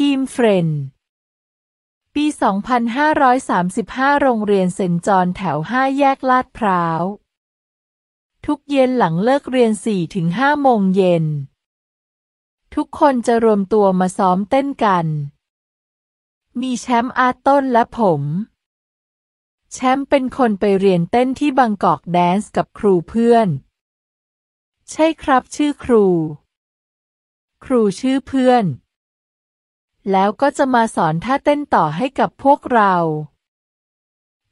Team Friend ปี 2535 โรงเรียนเซนต์จอห์นแถว 5 แยกลาดพร้าว ทุกเย็นหลังเลิกเรียน 4-5 โมงเย็น ทุกคนจะรวมตัวมาซ้อมเต้นกัน มีแชมป์อาต้นและผม แชมป์เป็นคนไปเรียนเต้นที่บางกอกแดนซ์กับครูเพื่อน ใช่ครับชื่อครู ครูชื่อเพื่อน แล้วก็จะมาสอนท่าเต้นต่อให้กับพวกเรา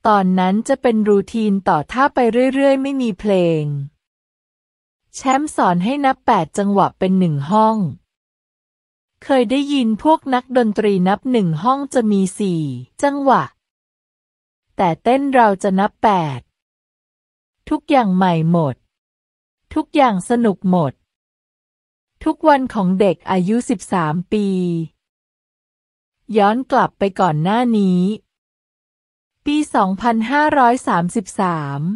ตอนนั้นจะเป็นรูทีนต่อท่าไปเรื่อยๆ ไม่มีเพลง แชมป์สอนให้นับแปดจังหวะเป็นหนึ่งห้อง เคยได้ยินพวกนักดนตรีนับหนึ่งห้องจะมีสี่จังหวะ แต่เต้นเราจะนับแปดทุกอย่างใหม่หมด ทุกอย่างสนุกหมด ทุกวันของเด็กอายุ 13 ปี ย้อนกลับไปก่อนหน้านี้ ปี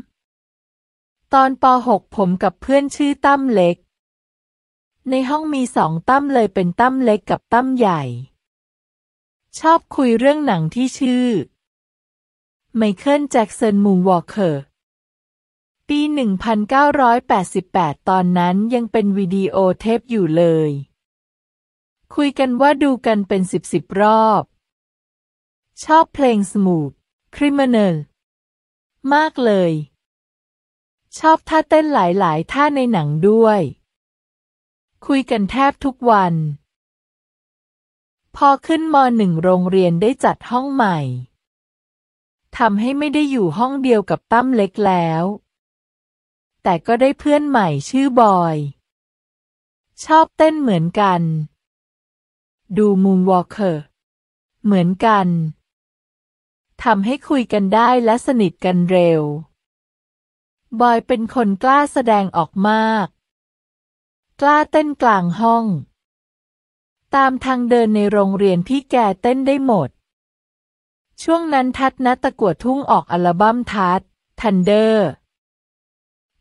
2533 ตอนป .6 ผมกับเพื่อนชื่อตั้มเล็ก ในห้องมีสองตั้มเลยเป็นตั้มเล็กกับตั้มใหญ่ ชอบคุยเรื่องหนังที่ชื่อ ไมเคิลแจ็กสัน Moonwalkerปี 1988 ตอนนั้นยังเป็นวิดีโอเทปอยู่เลย คุยกันว่าดูกันเป็นสิบสิบรอบ ชอบเพลงสมูทคริมิน a ลมากเลย ชอบท่าเต้นหลายๆ ท่าในหนังด้วย คุยกันแทบทุกวัน พอขึ้นมหนึ่งโรงเรียนได้จัดห้องใหม่ทำให้ไม่ได้อยู่ห้องเดียวกับตั้มเล็กแล้ว แต่ก็ได้เพื่อนใหม่ชื่อบอย ชอบเต้นเหมือนกัน ดู Moonwalker เหมือนกันทำให้คุยกันได้และสนิทกันเร็ว บอยเป็นคนกล้าแสดงออกมาก กล้าเต้นกลางห้อง ตามทางเดินในโรงเรียนพี่แกเต้นได้หมด ช่วงนั้นทัดนัตะกวดทุ่งออกอัลบั้มทัดทันเดอร์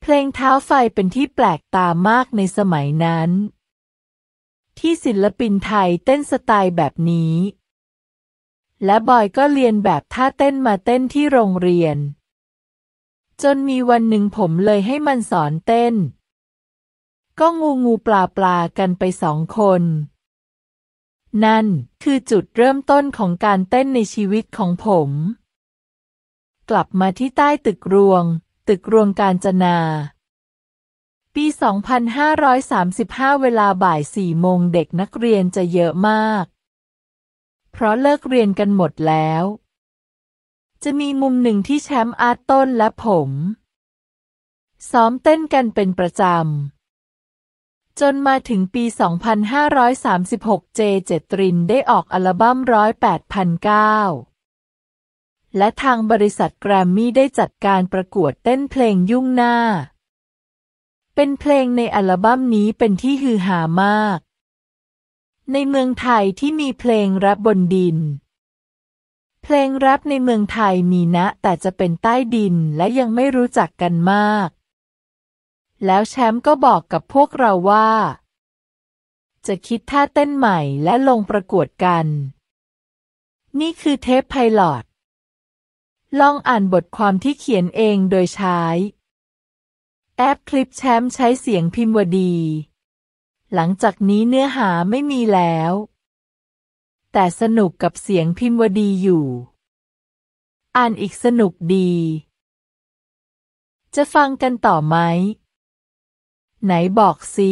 เพลงเท้าไฟเป็นที่แปลกตามากในสมัยนั้น ที่ศิลปินไทยเต้นสไตล์แบบนี้ และบอยก็เรียนแบบท่าเต้นมาเต้นที่โรงเรียน จนมีวันหนึ่งผมเลยให้มันสอนเต้น ก็งูงูปลาปลากันไปสองคน นั่นคือจุดเริ่มต้นของการเต้นในชีวิตของผม กลับมาที่ใต้ตึกรวง ตึกรวงการจนา 2535 เวลาบ่ายสี่โมงเด็กนักเรียนจะเยอะมาก เพราะเลิกเรียนกันหมดแล้ว จะมีมุมหนึ่งที่แชมป์อาร์ตต้นและผม ซ้อมเต้นกันเป็นประจำ จนมาถึงปี 2536 เจเจตรินได้ออกอัลบั้มร้อยแปดพันเก้าและทางบริษัทแกรมมี่ได้จัดการประกวดเต้นเพลงยุ่งหน้า เป็นเพลงในอัลบั้มนี้เป็นที่ฮือฮามาก ในเมืองไทยที่มีเพลงแรปบนดิน เพลงแรปในเมืองไทยมีนะ แต่จะเป็นใต้ดินและยังไม่รู้จักกันมาก แล้วแชมป์ก็บอกกับพวกเราว่า จะคิดท่าเต้นใหม่และลงประกวดกัน นี่คือเทปไพลอตลองอ่านบทความที่เขียนเองโดยใช้ แอปคลิปแชมป์ใช้เสียงพิมพ์วดี หลังจากนี้เนื้อหาไม่มีแล้ว แต่สนุกกับเสียงพิมพ์วดีอยู่ อ่านอีกสนุกดี จะฟังกันต่อไหม ไหนบอกสิ